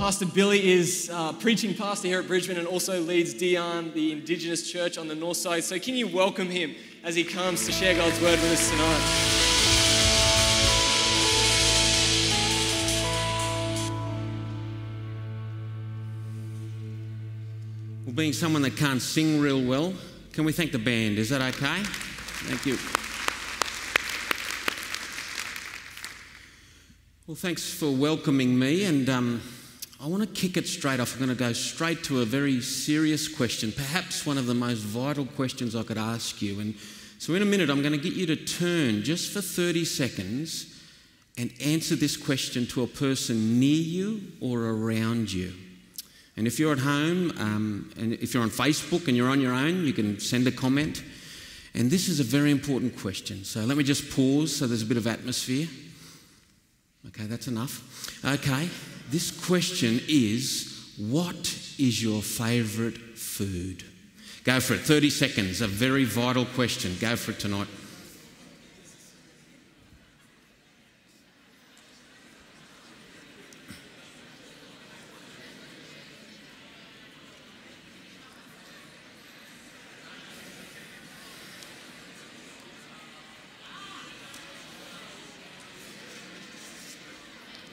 Pastor Billy is uh, preaching pastor here at Bridgeman and also leads Dhiiyaan, the Indigenous church on the north side. So, can you welcome him as he comes to share God's word with us tonight? Well, being someone that can't sing real well, can we thank the band? Is that okay? Thank you. Well, thanks for welcoming me, and um, I want to kick it straight off. I'm going to go straight to a very serious question, perhaps one of the most vital questions I could ask you. And so, in a minute, I'm going to get you to turn just for 30 seconds and answer this question to a person near you or around you. And if you're at home um, and if you're on Facebook and you're on your own, you can send a comment. And this is a very important question. So let me just pause so there's a bit of atmosphere. Okay, that's enough. Okay, this question is What is your favourite food? Go for it. 30 seconds, a very vital question. Go for it tonight.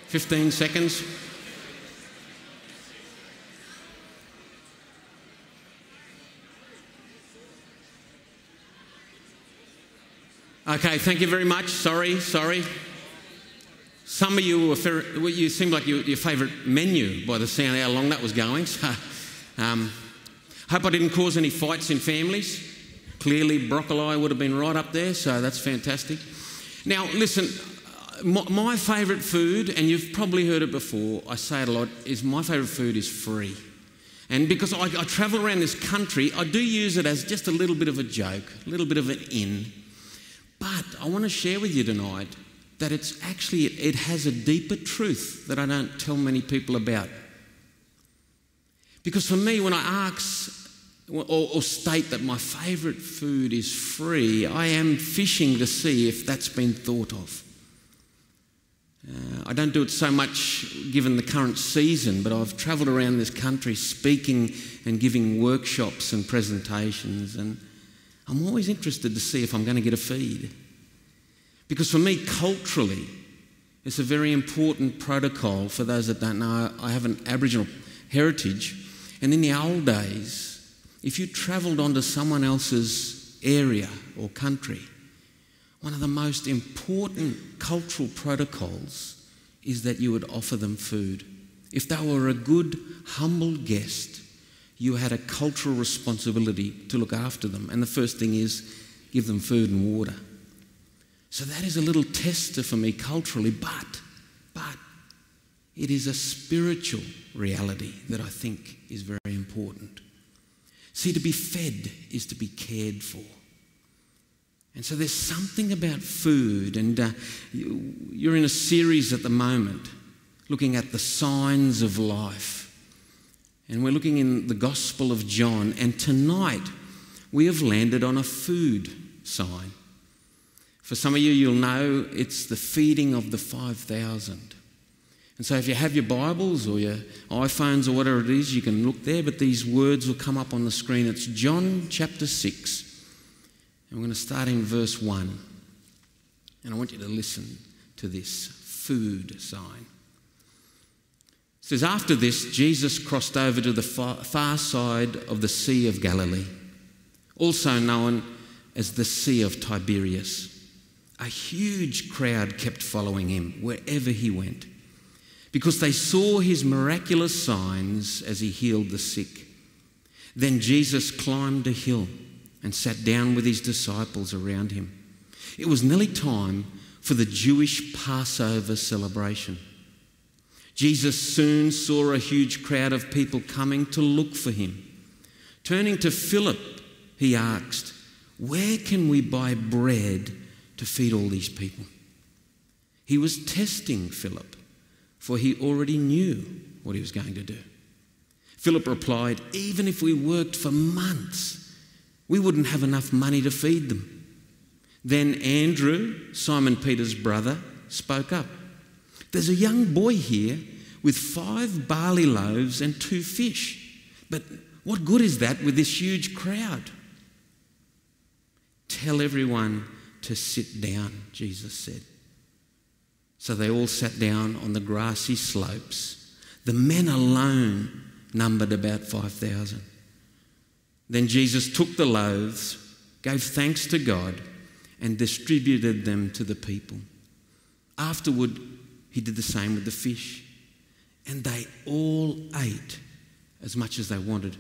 15 seconds. Okay, thank you very much. Sorry, sorry. Some of you were, you seemed like your, your favourite menu by the sound how long that was going. So, um, hope I didn't cause any fights in families. Clearly, broccoli would have been right up there, so that's fantastic. Now, listen, my, my favourite food, and you've probably heard it before, I say it a lot, is my favourite food is free. And because I, I, travel around this country, I do use it as just a little bit of a joke, a little bit of an in. But I want to share with you tonight that it's actually, it has a deeper truth that I don't tell many people about. Because for me, when I ask or, or state that my favourite food is free, I am fishing to see if that's been thought of. Uh, I don't do it so much given the current season, but I've travelled around this country speaking and giving workshops and presentations, and I'm always interested to see if I'm going to get a feed. Because for me, culturally, it's a very important protocol for those that don't know. I have an Aboriginal heritage, and in the old days, if you travelled onto someone else's area or country, one of the most important cultural protocols is that you would offer them food. If they were a good, humble guest, you had a cultural responsibility to look after them. And the first thing is give them food and water. So that is a little tester for me culturally, but, but it is a spiritual reality that I think is very important. See, to be fed is to be cared for. And so there's something about food, and uh, you're in a series at the moment looking at the signs of life. And we're looking in the Gospel of John, and tonight we have landed on a food sign. For some of you, you'll know it's the feeding of the 5,000. And so, if you have your Bibles or your iPhones or whatever it is, you can look there, but these words will come up on the screen. It's John chapter 6 and we're going to start in verse 1. And I want you to listen to this food sign. Says, After this, Jesus crossed over to the far side of the Sea of Galilee, also known as the Sea of Tiberias. A huge crowd kept following him wherever he went because they saw his miraculous signs as he healed the sick. Then Jesus climbed a hill and sat down with his disciples around him. It was nearly time for the Jewish Passover celebration. Jesus soon saw a huge crowd of people coming to look for him. Turning to Philip, he asked, Where can we buy bread to feed all these people? He was testing Philip, for he already knew what he was going to do. Philip replied, Even if we worked for months, we wouldn't have enough money to feed them. Then Andrew, Simon Peter's brother, spoke up. There's a young boy here with five barley loaves and two fish. But what good is that with this huge crowd? Tell everyone to sit down, Jesus said. So they all sat down on the grassy slopes. The men alone numbered about 5,000. Then Jesus took the loaves, gave thanks to God, and distributed them to the people. Afterward, he did the same with the fish. And they all ate as much as they wanted.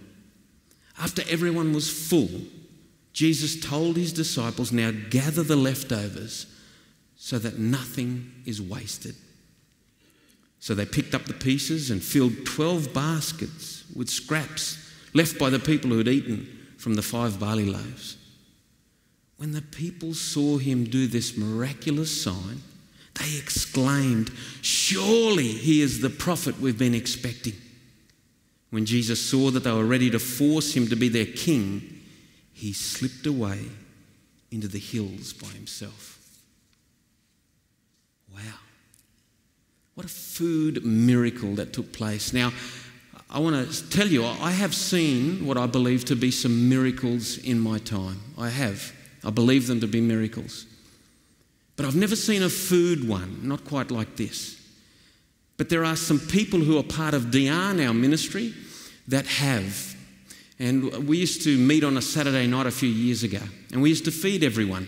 After everyone was full, Jesus told his disciples, Now gather the leftovers so that nothing is wasted. So they picked up the pieces and filled 12 baskets with scraps left by the people who had eaten from the five barley loaves. When the people saw him do this miraculous sign, they exclaimed, Surely he is the prophet we've been expecting. When Jesus saw that they were ready to force him to be their king, he slipped away into the hills by himself. Wow. What a food miracle that took place. Now, I want to tell you, I have seen what I believe to be some miracles in my time. I have. I believe them to be miracles. But I've never seen a food one, not quite like this. But there are some people who are part of Dhiiyaan, our ministry, that have. And we used to meet on a Saturday night a few years ago, and we used to feed everyone.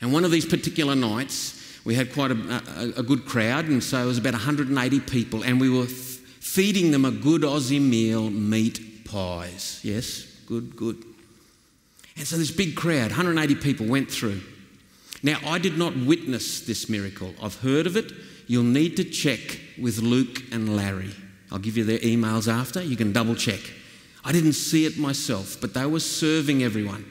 And one of these particular nights, we had quite a, a, a good crowd, and so it was about 180 people, and we were feeding them a good Aussie meal, meat pies. Yes, good, good. And so this big crowd, 180 people, went through. Now, I did not witness this miracle. I've heard of it. You'll need to check with Luke and Larry. I'll give you their emails after. You can double check. I didn't see it myself, but they were serving everyone.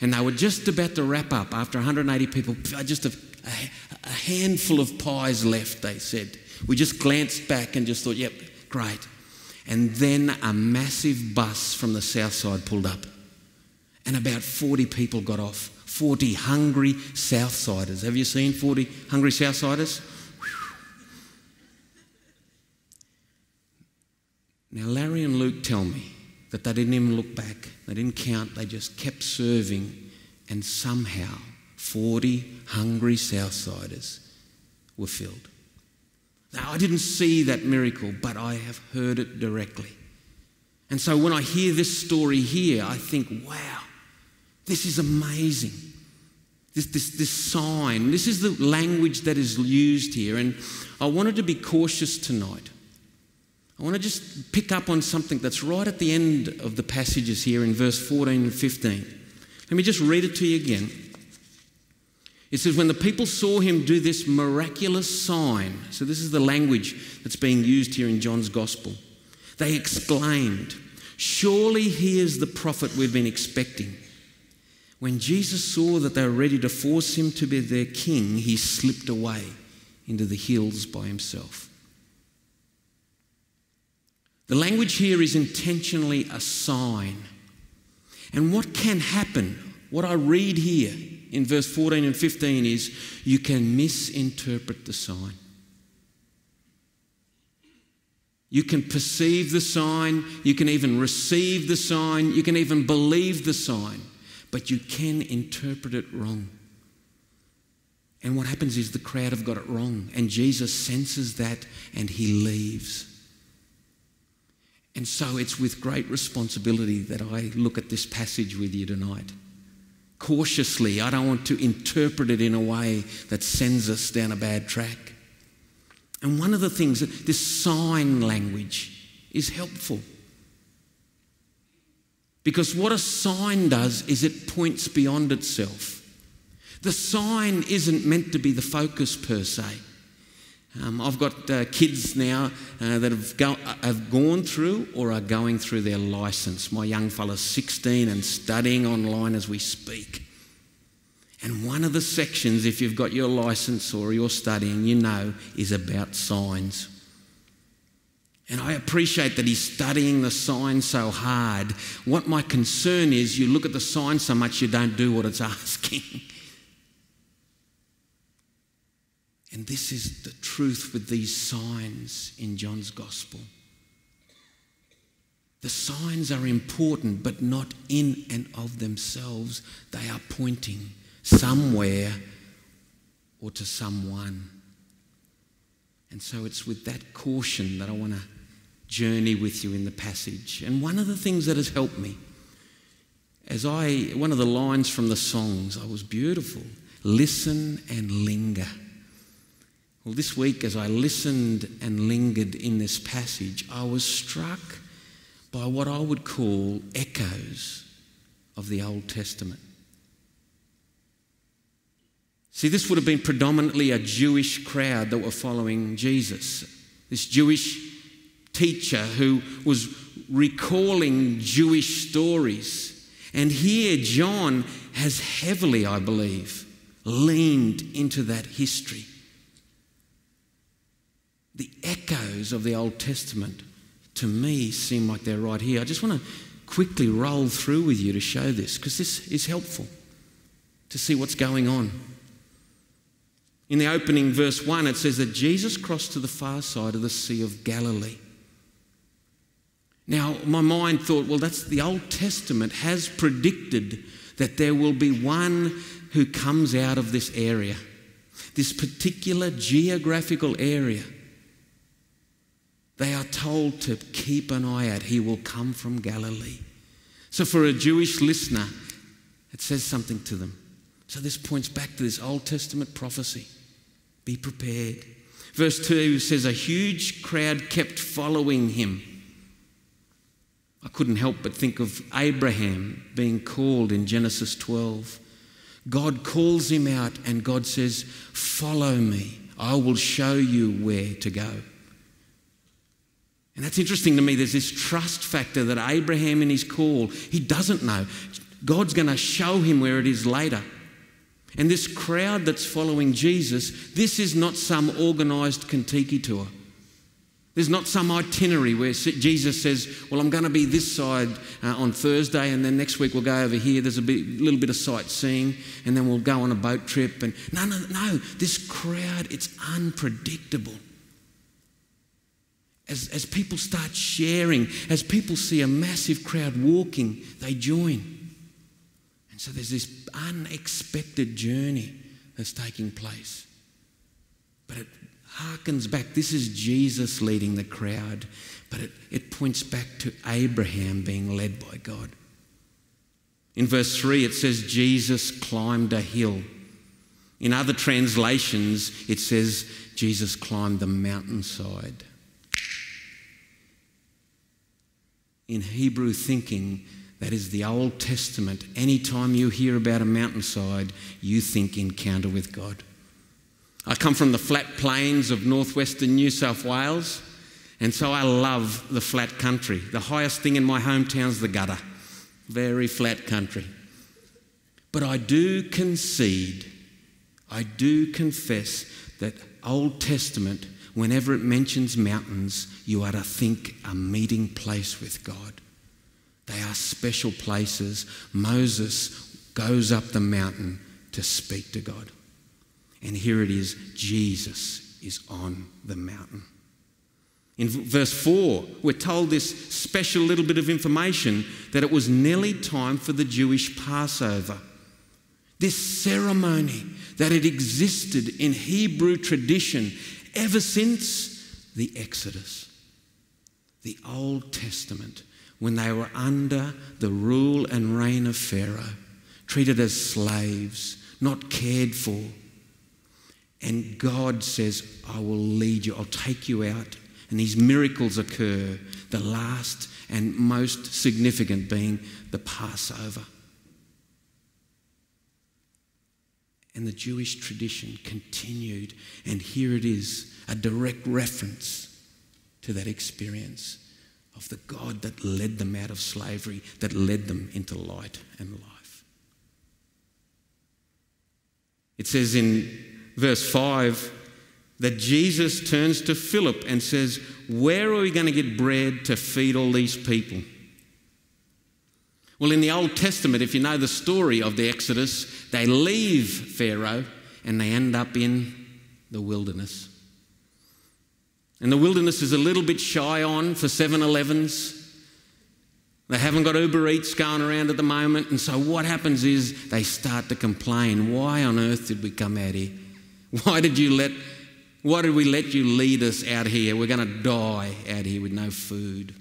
And they were just about to wrap up after 180 people, uh, just a, a, a handful of pies left, they said. We just glanced back and just thought, yep, great. And then a massive bus from the south side pulled up, and about 40 people got off. 40 hungry Southsiders. Have you seen 40 hungry Southsiders? Now, Larry and Luke tell me that they didn't even look back, they didn't count, they just kept serving, and somehow 40 hungry Southsiders were filled. Now, I didn't see that miracle, but I have heard it directly. And so when I hear this story here, I think, wow, this is amazing. This, this, this sign, this is the language that is used here. And I wanted to be cautious tonight. I want to just pick up on something that's right at the end of the passages here in verse 14 and 15. Let me just read it to you again. It says, When the people saw him do this miraculous sign, so this is the language that's being used here in John's gospel, they exclaimed, Surely he is the prophet we've been expecting. When Jesus saw that they were ready to force him to be their king, he slipped away into the hills by himself. The language here is intentionally a sign. And what can happen, what I read here, in verse 14 and 15 is you can misinterpret the sign. You can perceive the sign, you can even receive the sign, you can even believe the sign, but you can interpret it wrong. And what happens is the crowd have got it wrong, and Jesus senses that and he leaves. And so it's with great responsibility that I look at this passage with you tonight cautiously. I don't want to interpret it in a way that sends us down a bad track. And one of the things, that this sign language is helpful. Because what a sign does is it points beyond itself. The sign isn't meant to be the focus per se. Um, I've got uh, kids now uh, that have, go- have gone through or are going through their license. My young fella's 16 and studying online as we speak. And one of the sections, if you've got your license or you're studying, you know, is about signs. And I appreciate that he's studying the sign so hard. What my concern is, you look at the sign so much you don't do what it's asking. And this is the truth with these signs in John's Gospel. The signs are important, but not in and of themselves. They are pointing somewhere or to someone. And so it's with that caution that I want to journey with you in the passage. And one of the things that has helped me, as I, one of the lines from the songs, I was beautiful listen and linger. Well, this week, as I listened and lingered in this passage, I was struck by what I would call echoes of the Old Testament. See, this would have been predominantly a Jewish crowd that were following Jesus. This Jewish teacher who was recalling Jewish stories. And here, John has heavily, I believe, leaned into that history. The echoes of the Old Testament, to me, seem like they're right here. I just want to quickly roll through with you to show this because this is helpful to see what's going on. In the opening verse 1, it says that Jesus crossed to the far side of the Sea of Galilee. Now, my mind thought, well, that's the Old Testament has predicted that there will be one who comes out of this area, this particular geographical area. They are told to keep an eye out. He will come from Galilee. So, for a Jewish listener, it says something to them. So, this points back to this Old Testament prophecy. Be prepared. Verse 2 says, A huge crowd kept following him. I couldn't help but think of Abraham being called in Genesis 12. God calls him out and God says, Follow me. I will show you where to go. And that's interesting to me. There's this trust factor that Abraham in his call, he doesn't know. God's going to show him where it is later. And this crowd that's following Jesus, this is not some organized Contiki tour. There's not some itinerary where Jesus says, Well, I'm going to be this side uh, on Thursday, and then next week we'll go over here. There's a bit, little bit of sightseeing, and then we'll go on a boat trip. And no, no, no. This crowd, it's unpredictable. As, as people start sharing, as people see a massive crowd walking, they join. And so there's this unexpected journey that's taking place. But it harkens back. This is Jesus leading the crowd, but it, it points back to Abraham being led by God. In verse 3, it says Jesus climbed a hill. In other translations, it says Jesus climbed the mountainside. In Hebrew thinking, that is the Old Testament. Anytime you hear about a mountainside, you think encounter with God. I come from the flat plains of northwestern New South Wales, and so I love the flat country. The highest thing in my hometown is the gutter. Very flat country. But I do concede, I do confess that Old Testament, whenever it mentions mountains, you are to think a meeting place with God. They are special places. Moses goes up the mountain to speak to God. And here it is Jesus is on the mountain. In verse 4, we're told this special little bit of information that it was nearly time for the Jewish Passover. This ceremony that had existed in Hebrew tradition ever since the Exodus, the Old Testament, when they were under the rule and reign of Pharaoh, treated as slaves, not cared for and God says, I will lead you, I'll take you out. And these miracles occur, the last and most significant being the Passover. And the Jewish tradition continued, and here it is a direct reference to that experience of the God that led them out of slavery, that led them into light and life. It says in verse 5 that Jesus turns to Philip and says, Where are we going to get bread to feed all these people? Well, in the Old Testament, if you know the story of the Exodus, they leave Pharaoh and they end up in the wilderness. And the wilderness is a little bit shy on for 7 Elevens. They haven't got Uber Eats going around at the moment. And so what happens is they start to complain why on earth did we come out here? Why did you let. Why did we let you lead us out here? We're going to die out here with no food.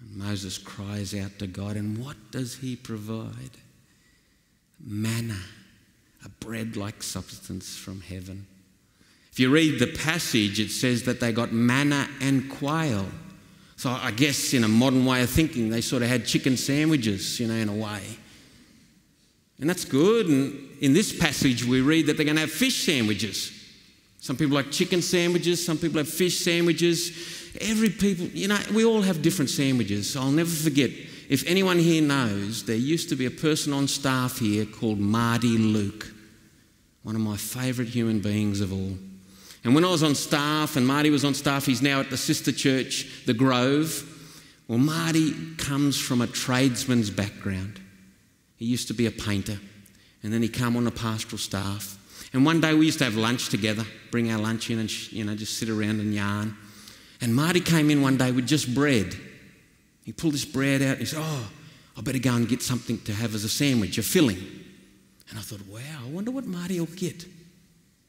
And Moses cries out to God, and what does he provide? Manna, a bread like substance from heaven. If you read the passage, it says that they got manna and quail. So I guess in a modern way of thinking, they sort of had chicken sandwiches, you know, in a way. And that's good. And in this passage, we read that they're going to have fish sandwiches. Some people like chicken sandwiches, some people have fish sandwiches. Every people, you know, we all have different sandwiches. So I'll never forget. If anyone here knows, there used to be a person on staff here called Marty Luke, one of my favourite human beings of all. And when I was on staff, and Marty was on staff, he's now at the sister church, The Grove. Well, Marty comes from a tradesman's background. He used to be a painter, and then he came on the pastoral staff. And one day we used to have lunch together, bring our lunch in and you know just sit around and yarn. And Marty came in one day with just bread. He pulled this bread out and he said, "Oh, I better go and get something to have as a sandwich, a filling." And I thought, "Wow, I wonder what Marty will get."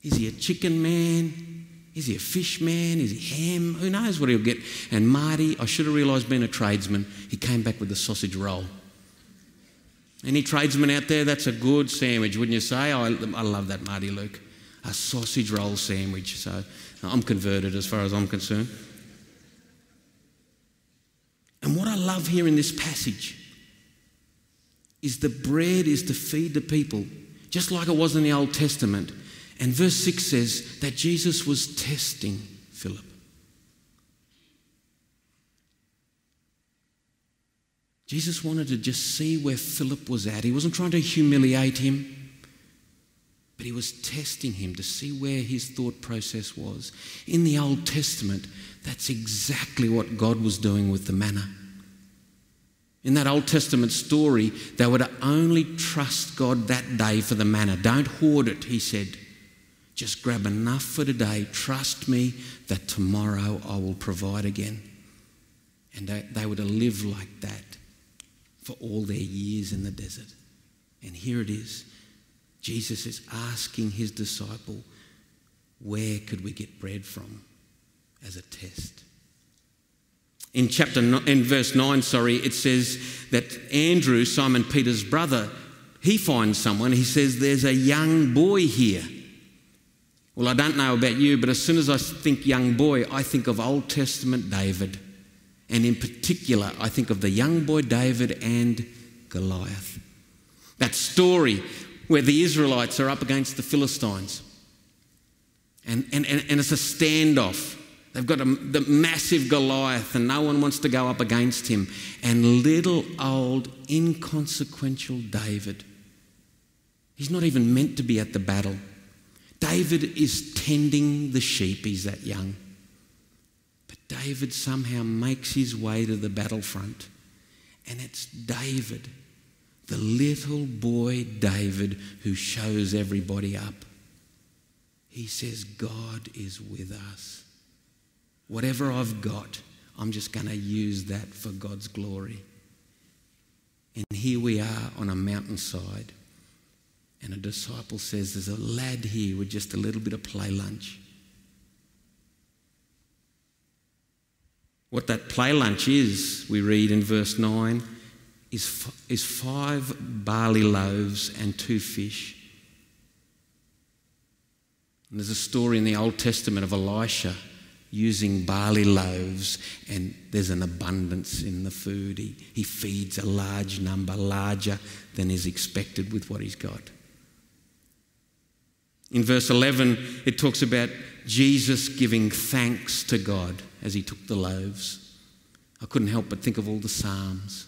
Is he a chicken man? Is he a fish man? Is he ham? Who knows what he'll get? And Marty, I should have realised being a tradesman, he came back with a sausage roll. Any tradesman out there, that's a good sandwich, wouldn't you say? I, I love that, Marty Luke. A sausage roll sandwich. So I'm converted as far as I'm concerned. And what I love here in this passage is the bread is to feed the people, just like it was in the Old Testament. And verse 6 says that Jesus was testing Philip. Jesus wanted to just see where Philip was at. He wasn't trying to humiliate him, but he was testing him to see where his thought process was. In the Old Testament, that's exactly what God was doing with the manna. In that Old Testament story, they were to only trust God that day for the manna. Don't hoard it, he said. Just grab enough for today. Trust me that tomorrow I will provide again. And they, they were to live like that for all their years in the desert. And here it is. Jesus is asking his disciple, where could we get bread from as a test? In chapter in verse 9, sorry, it says that Andrew, Simon Peter's brother, he finds someone. He says, There's a young boy here. Well, I don't know about you, but as soon as I think young boy, I think of Old Testament David. And in particular, I think of the young boy David and Goliath. That story where the Israelites are up against the Philistines. And, and, and, and it's a standoff. They've got a, the massive Goliath, and no one wants to go up against him. And little old, inconsequential David. He's not even meant to be at the battle. David is tending the sheep, he's that young. David somehow makes his way to the battlefront. And it's David, the little boy David, who shows everybody up. He says, God is with us. Whatever I've got, I'm just going to use that for God's glory. And here we are on a mountainside and a disciple says, There's a lad here with just a little bit of play lunch. What that play lunch is, we read in verse 9, is, is five barley loaves and two fish. And there's a story in the Old Testament of Elisha using barley loaves, and there's an abundance in the food. He, he feeds a large number, larger than is expected with what he's got. In verse 11, it talks about Jesus giving thanks to God as he took the loaves. I couldn't help but think of all the Psalms,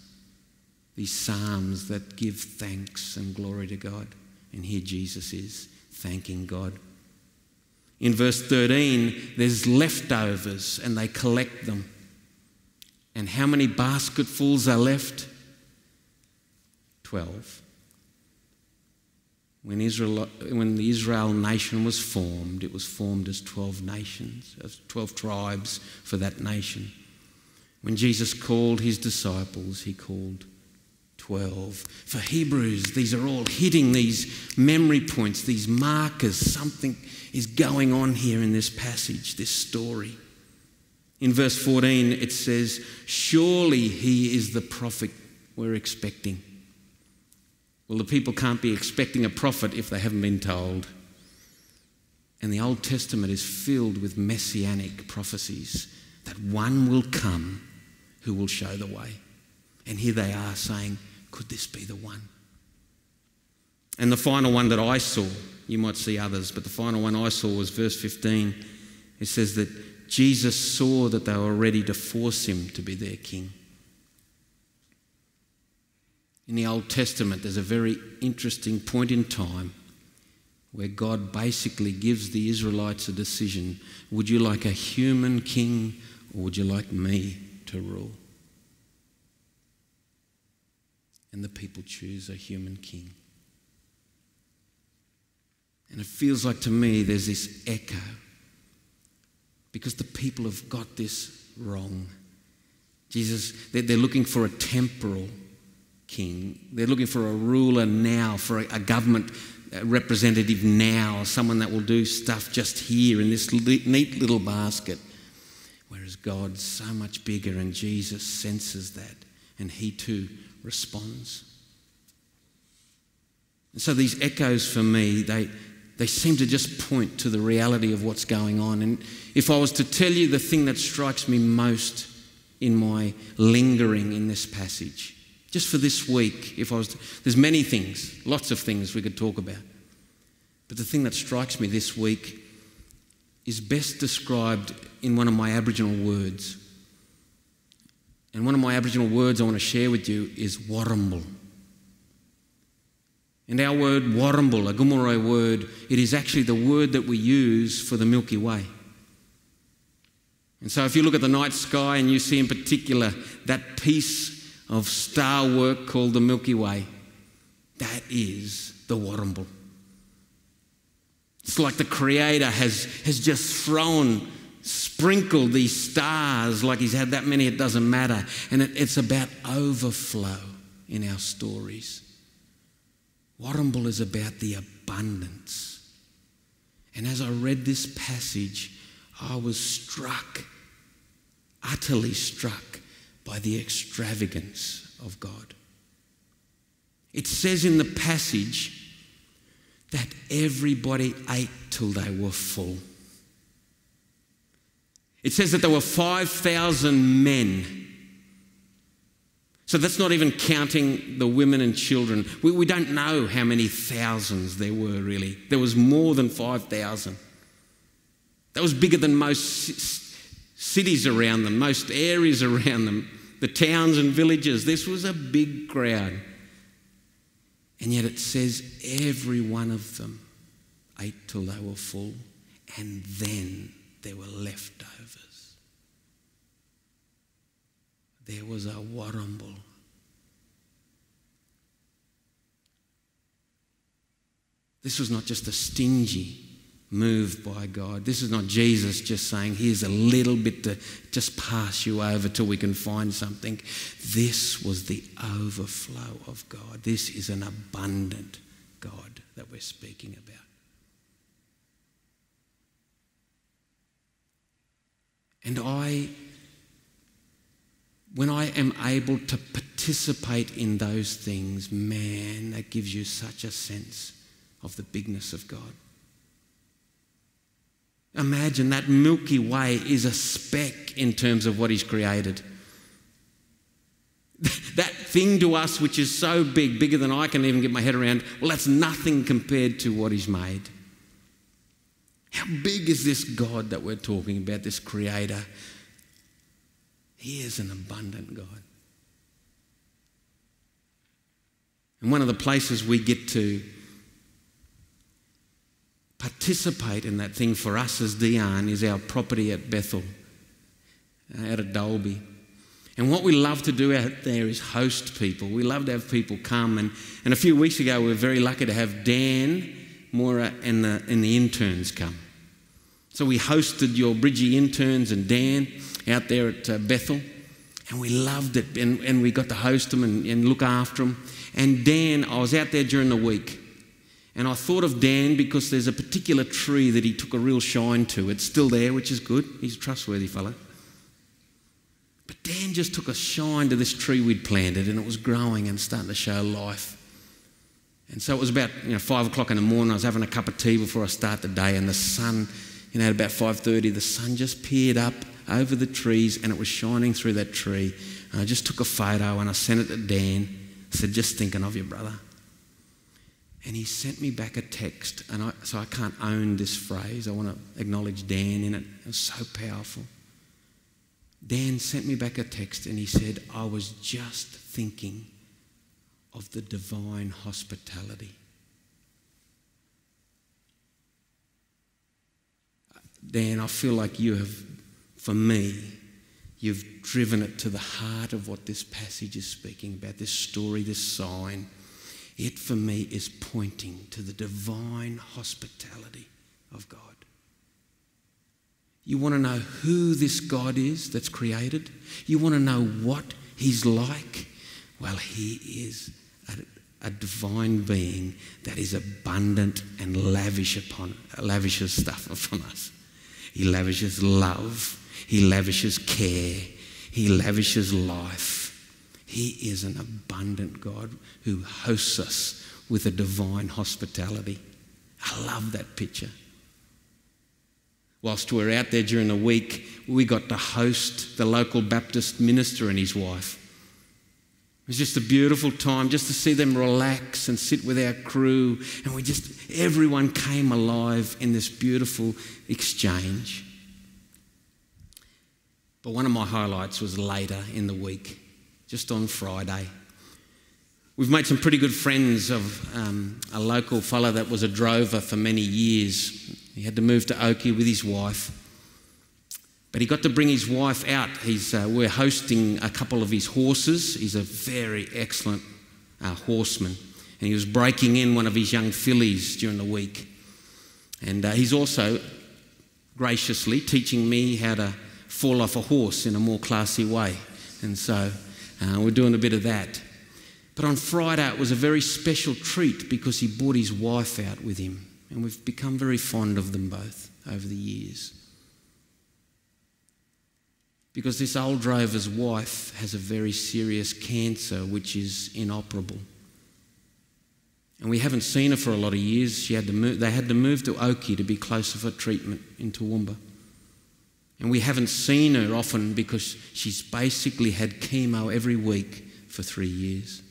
these Psalms that give thanks and glory to God. And here Jesus is thanking God. In verse 13, there's leftovers and they collect them. And how many basketfuls are left? Twelve. When, Israel, when the Israel nation was formed, it was formed as 12 nations, as 12 tribes for that nation. When Jesus called his disciples, he called 12. For Hebrews, these are all hitting these memory points, these markers. Something is going on here in this passage, this story. In verse 14, it says, Surely he is the prophet we're expecting. Well, the people can't be expecting a prophet if they haven't been told. And the Old Testament is filled with messianic prophecies that one will come who will show the way. And here they are saying, Could this be the one? And the final one that I saw, you might see others, but the final one I saw was verse 15. It says that Jesus saw that they were ready to force him to be their king. In the Old Testament, there's a very interesting point in time where God basically gives the Israelites a decision would you like a human king or would you like me to rule? And the people choose a human king. And it feels like to me there's this echo because the people have got this wrong. Jesus, they're, looking for a temporal king, they're looking for a ruler now, for a, a government representative now, someone that will do stuff just here in this neat little basket. Whereas God's so much bigger, and Jesus senses that, and he too responds. And so these echoes for me, they, they seem to just point to the reality of what's going on. And if I was to tell you the thing that strikes me most in my lingering in this passage, just for this week, if I was to, there's many things, lots of things we could talk about. But the thing that strikes me this week is best described in one of my Aboriginal words. And one of my Aboriginal words I want to share with you is Warrumble. And our word Warrumble, a Gomeroi word, it is actually the word that we use for the Milky Way. And so if you look at the night sky and you see in particular that piece of star work called the Milky Way, that is the Warrumble. It's like the Creator has, has just thrown, sprinkled these stars like He's had that many, it doesn't matter. And it, it's about overflow in our stories. Warrumble is about the abundance. And as I read this passage, I was struck, utterly struck by the extravagance of God. It says in the passage that everybody ate till they were full. It says that there were 5,000 men so that's not even counting the women and children. We, we don't know how many thousands there were really. There was more than 5,000. That was bigger than most cities around them, most areas around them, the towns and villages. This was a big crowd. And yet it says every one of them ate till they were full, and then there were leftovers. there was a warrumble. This was not just a stingy move by God. This is not Jesus just saying, here's a little bit to just pass you over till we can find something. This was the overflow of God. This is an abundant God that we're speaking about. And I when I am able to participate in those things, man, that gives you such a sense of the bigness of God. Imagine that Milky Way is a speck in terms of what He's created. that thing to us, which is so big, bigger than I can even get my head around, well, that's nothing compared to what He's made. How big is this God that we're talking about, this Creator? He is an abundant God. And one of the places we get to participate in that thing for us as Dhiiyaan is our property at Bethel, uh, out at Dalby. And what we love to do out there is host people. We love to have people come. And, and a few weeks ago, we were very lucky to have Dan, Moira, and the, and the interns come. So we hosted your Bridgie interns and Dan out there at uh, Bethel. And we loved it. And, and we got to host them and, and look after them. And Dan, I was out there during the week. And I thought of Dan because there's a particular tree that he took a real shine to. It's still there, which is good. He's a trustworthy fellow. But Dan just took a shine to this tree we'd planted, and it was growing and starting to show life. And so it was about you know five o'clock in the morning. I was having a cup of tea before I start the day, and the sun, you know, at about five thirty, the sun just peered up over the trees, and it was shining through that tree. And I just took a photo and I sent it to Dan. I said, "Just thinking of you, brother." And he sent me back a text, and I, so I can't own this phrase. I want to acknowledge Dan in it. It was so powerful. Dan sent me back a text and he said, I was just thinking of the divine hospitality. Dan, I feel like you have, for me, you've driven it to the heart of what this passage is speaking about, this story, this sign. It for me is pointing to the divine hospitality of God. You want to know who this God is that's created? You want to know what He's like? Well, He is a, a divine being that is abundant and lavish upon, lavishes stuff upon us. He lavishes love. He lavishes care. He lavishes life. He is an abundant God who hosts us with a divine hospitality. I love that picture whilst we were out there during the week, we got to host the local Baptist minister and his wife. It was just a beautiful time just to see them relax and sit with our crew. And we just, everyone came alive in this beautiful exchange. But one of my highlights was later in the week, just on Friday. We've made some pretty good friends of um, a local fellow that was a drover for many years. He had to move to Oakey with his wife. But he got to bring his wife out. Uh, we're hosting a couple of his horses. He's a very excellent uh, horseman. And he was breaking in one of his young fillies during the week. And uh, he's also graciously teaching me how to fall off a horse in a more classy way. And so uh, we're doing a bit of that. But on Friday, it was a very special treat because he brought his wife out with him. And we've become very fond of them both over the years. Because this old drover's wife has a very serious cancer which is inoperable. And we haven't seen her for a lot of years. She had to move, they had to move to Oakey to be closer for treatment in Toowoomba. And we haven't seen her often because she's basically had chemo every week for three years.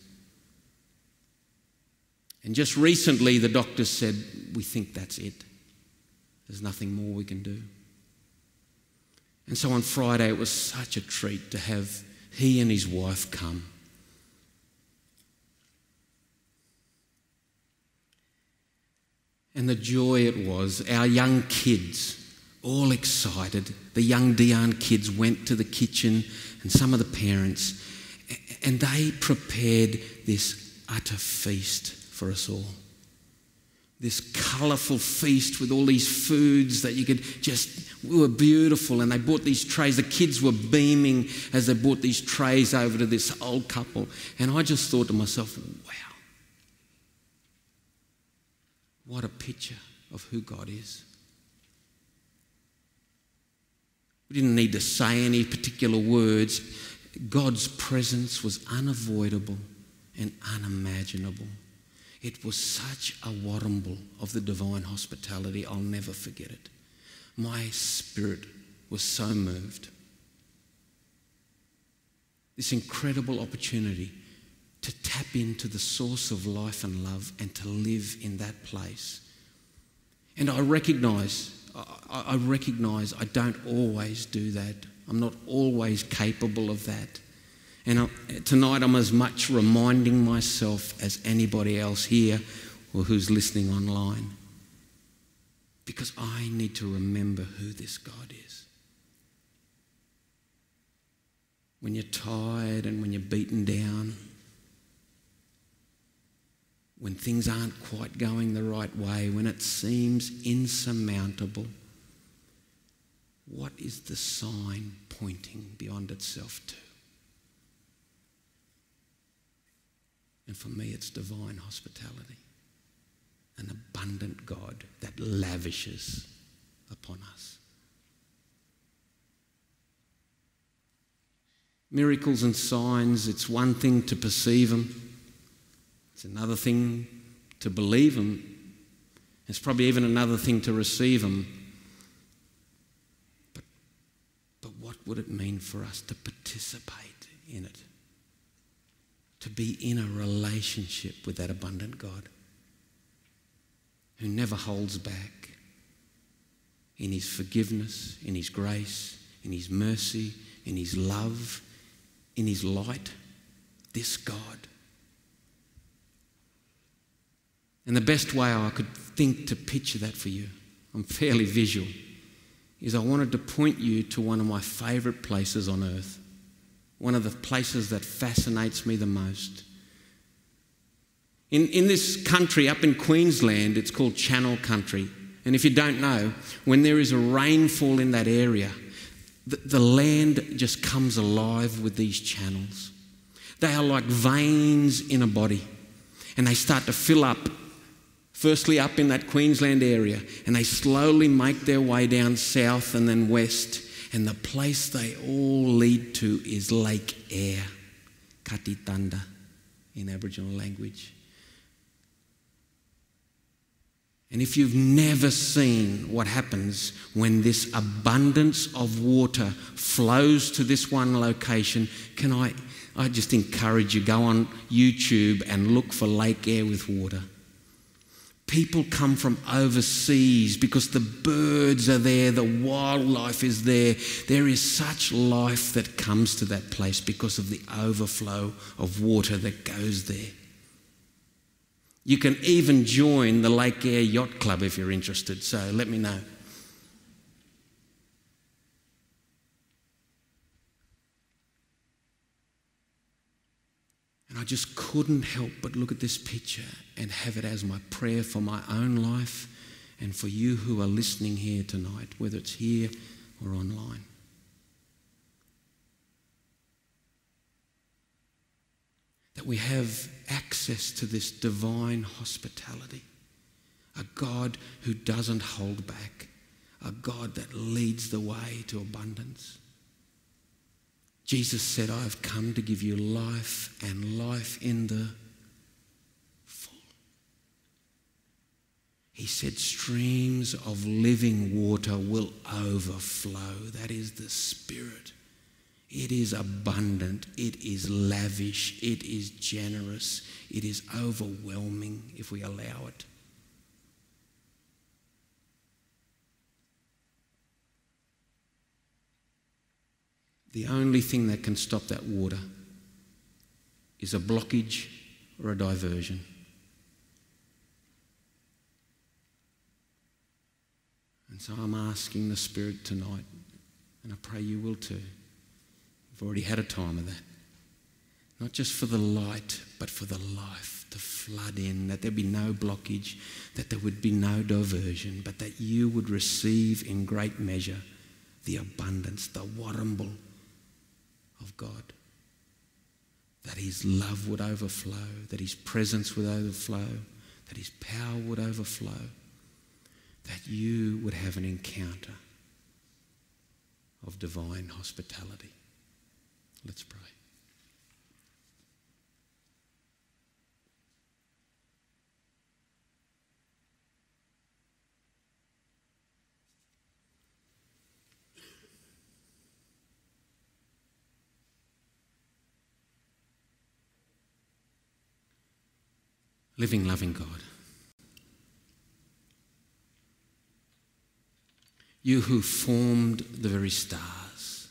And just recently, the doctors said, We think that's it. There's nothing more we can do. And so on Friday, it was such a treat to have he and his wife come. And the joy it was, our young kids, all excited. The young Dhiiyaan kids went to the kitchen and some of the parents, and they prepared this utter feast for us all. This colourful feast with all these foods that you could just, were beautiful. And they brought these trays. The kids were beaming as they brought these trays over to this old couple. And I just thought to myself, wow, what a picture of who God is. We didn't need to say any particular words. God's presence was unavoidable and unimaginable. It was such a warumble of the divine hospitality, I'll never forget it. My spirit was so moved. This incredible opportunity to tap into the source of life and love and to live in that place. And I recognize, I recognize I don't always do that. I'm not always capable of that. And I, tonight I'm as much reminding myself as anybody else here or who's listening online. Because I need to remember who this God is. when you're tired and when you're beaten down, when things aren't quite going the right way, when it seems insurmountable, what is the sign pointing beyond itself to? And for me, it's divine hospitality, an abundant God that lavishes upon us. Miracles and signs, it's one thing to perceive them, it's another thing to believe them, it's probably even another thing to receive them. But, but what would it mean for us to participate in it? To be in a relationship with that abundant God who never holds back in his forgiveness, in his grace, in his mercy, in his love, in his light. This God. And the best way I could think to picture that for you, I'm fairly visual, is I wanted to point you to one of my favourite places on earth, one of the places that fascinates me the most. In, in this country, up in Queensland, it's called Channel Country. And if you don't know, when there is a rainfall in that area, the, the land just comes alive with these channels. They are like veins in a body, and they start to fill up. Firstly, up in that Queensland area, and they slowly make their way down south and then west. And the place they all lead to is Lake Eyre, Kati Thanda in Aboriginal language. And if you've never seen what happens when this abundance of water flows to this one location, can I, I just encourage you go on YouTube and look for Lake Eyre with water. People come from overseas because the birds are there, the wildlife is there. There is such life that comes to that place because of the overflow of water that goes there. You can even join the Lake Eyre Yacht Club if you're interested, so let me know. I just couldn't help but look at this picture and have it as my prayer for my own life and for you who are listening here tonight, whether it's here or online. that we have access to this divine hospitality. A God who doesn't hold back, a God that leads the way to abundance. Jesus said, I have come to give you life and life in the full. He said, streams of living water will overflow. That is the Spirit. It is abundant, it is lavish, it is generous, it is overwhelming if we allow it. The only thing that can stop that water is a blockage or a diversion. And so I'm asking the Spirit tonight, and I pray you will too. We've already had a time of that. Not just for the light, but for the life to flood in, that there be no blockage, that there would be no diversion, but that you would receive in great measure the abundance, the warumble of God. That His love would overflow, that His presence would overflow, that His power would overflow, that you would have an encounter of divine hospitality. Let's pray. Living, loving God. You who formed the very stars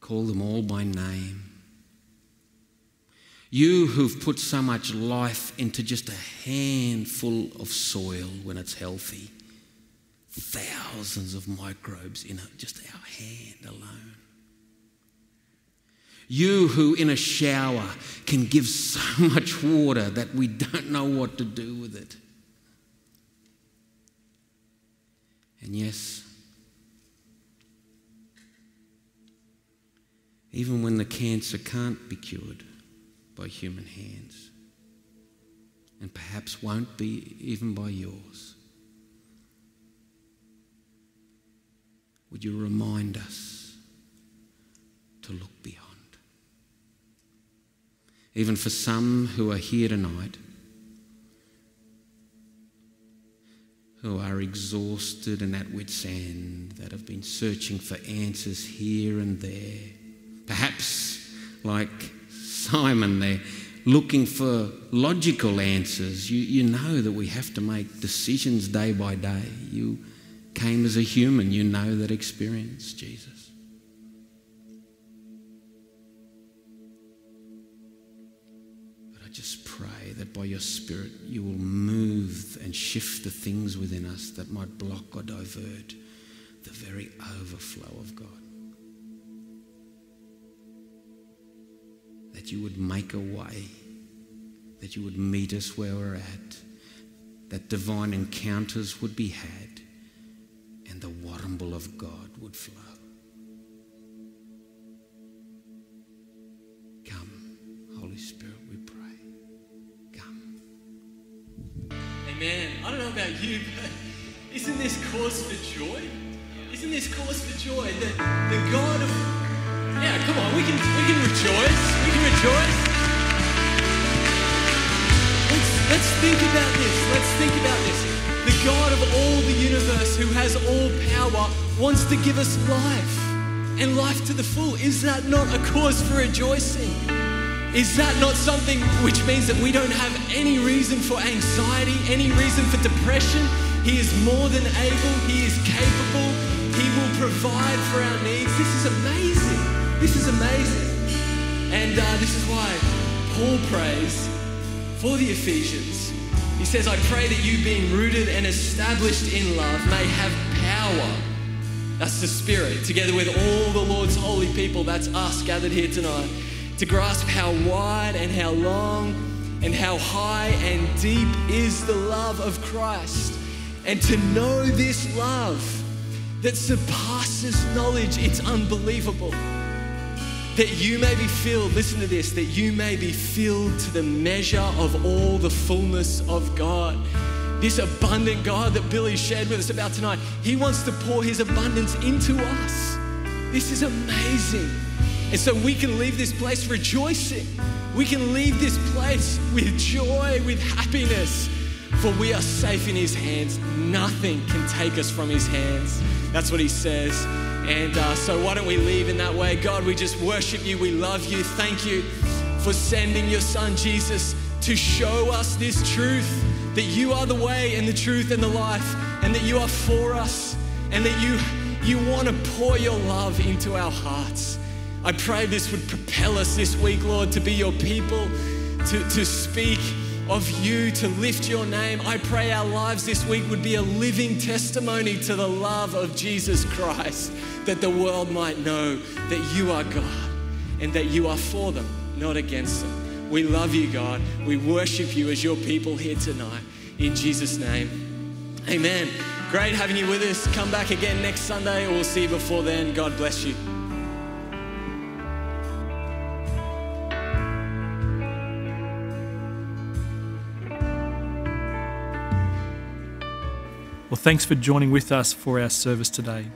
Call them all by name. You who've put so much life into just a handful of soil when it's healthy, thousands of microbes in just our hand alone. You who in a shower can give so much water that we don't know what to do with it. And yes, even when the cancer can't be cured by human hands, and perhaps won't be even by yours, would you remind us to look beyond? Even for some who are here tonight, who are exhausted and at wits' end, that have been searching for answers here and there. Perhaps, like Simon, they're looking for logical answers. You, you know that we have to make decisions day by day. You came as a human, you know that experience, Jesus. That by your Spirit you will move and shift the things within us that might block or divert the very overflow of God. That you would make a way, that you would meet us where we're at, that divine encounters would be had, and the warumble of God would flow. Isn't this cause for joy? Isn't this cause for joy that the God of yeah, come on, we can we can rejoice. We can rejoice. Let's let's think about this. Let's think about this. The God of all the universe who has all power wants to give us life and life to the full. Is that not a cause for rejoicing? Is that not something which means that we don't have any reason for anxiety, any reason for depression? He is more than able, He is capable, He will provide for our needs. This is amazing. This is amazing. And uh, this is why Paul prays for the Ephesians. He says, I pray that you, being rooted and established in love, may have power. That's the Spirit, together with all the Lord's holy people. That's us gathered here tonight to grasp how wide and how long and how high and deep is the love of Christ, and to know this love that surpasses knowledge, it's unbelievable. That you may be filled, listen to this, that you may be filled to the measure of all the fullness of God. This abundant God that Billy shared with us about tonight, He wants to pour His abundance into us. This is amazing. And so we can leave this place rejoicing. We can leave this place with joy, with happiness, for we are safe in His hands. Nothing can take us from His hands. That's what He says. And uh, so, why don't we leave in that way? God, we just worship you. We love you. Thank you for sending your Son Jesus to show us this truth that you are the way and the truth and the life, and that you are for us, and that you, you want to pour your love into our hearts. I pray this would propel us this week, Lord, to be your people, to, to speak of you, to lift your name. I pray our lives this week would be a living testimony to the love of Jesus Christ, that the world might know that you are God and that you are for them, not against them. We love you, God. We worship you as your people here tonight. In Jesus' name, amen. Great having you with us. Come back again next Sunday, we'll see you before then. God bless you. Well, thanks for joining with us for our service today.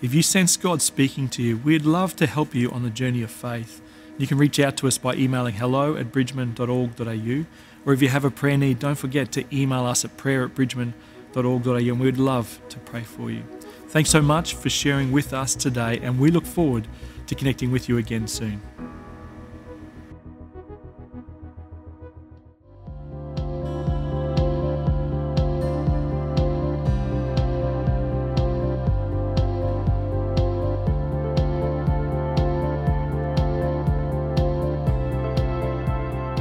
If you sense God speaking to you, we'd love to help you on the journey of faith. You can reach out to us by emailing hello at bridgeman.org.au, or if you have a prayer need, don't forget to email us at prayer at bridgeman.org.au, and we'd love to pray for you. Thanks so much for sharing with us today, and we look forward to connecting with you again soon.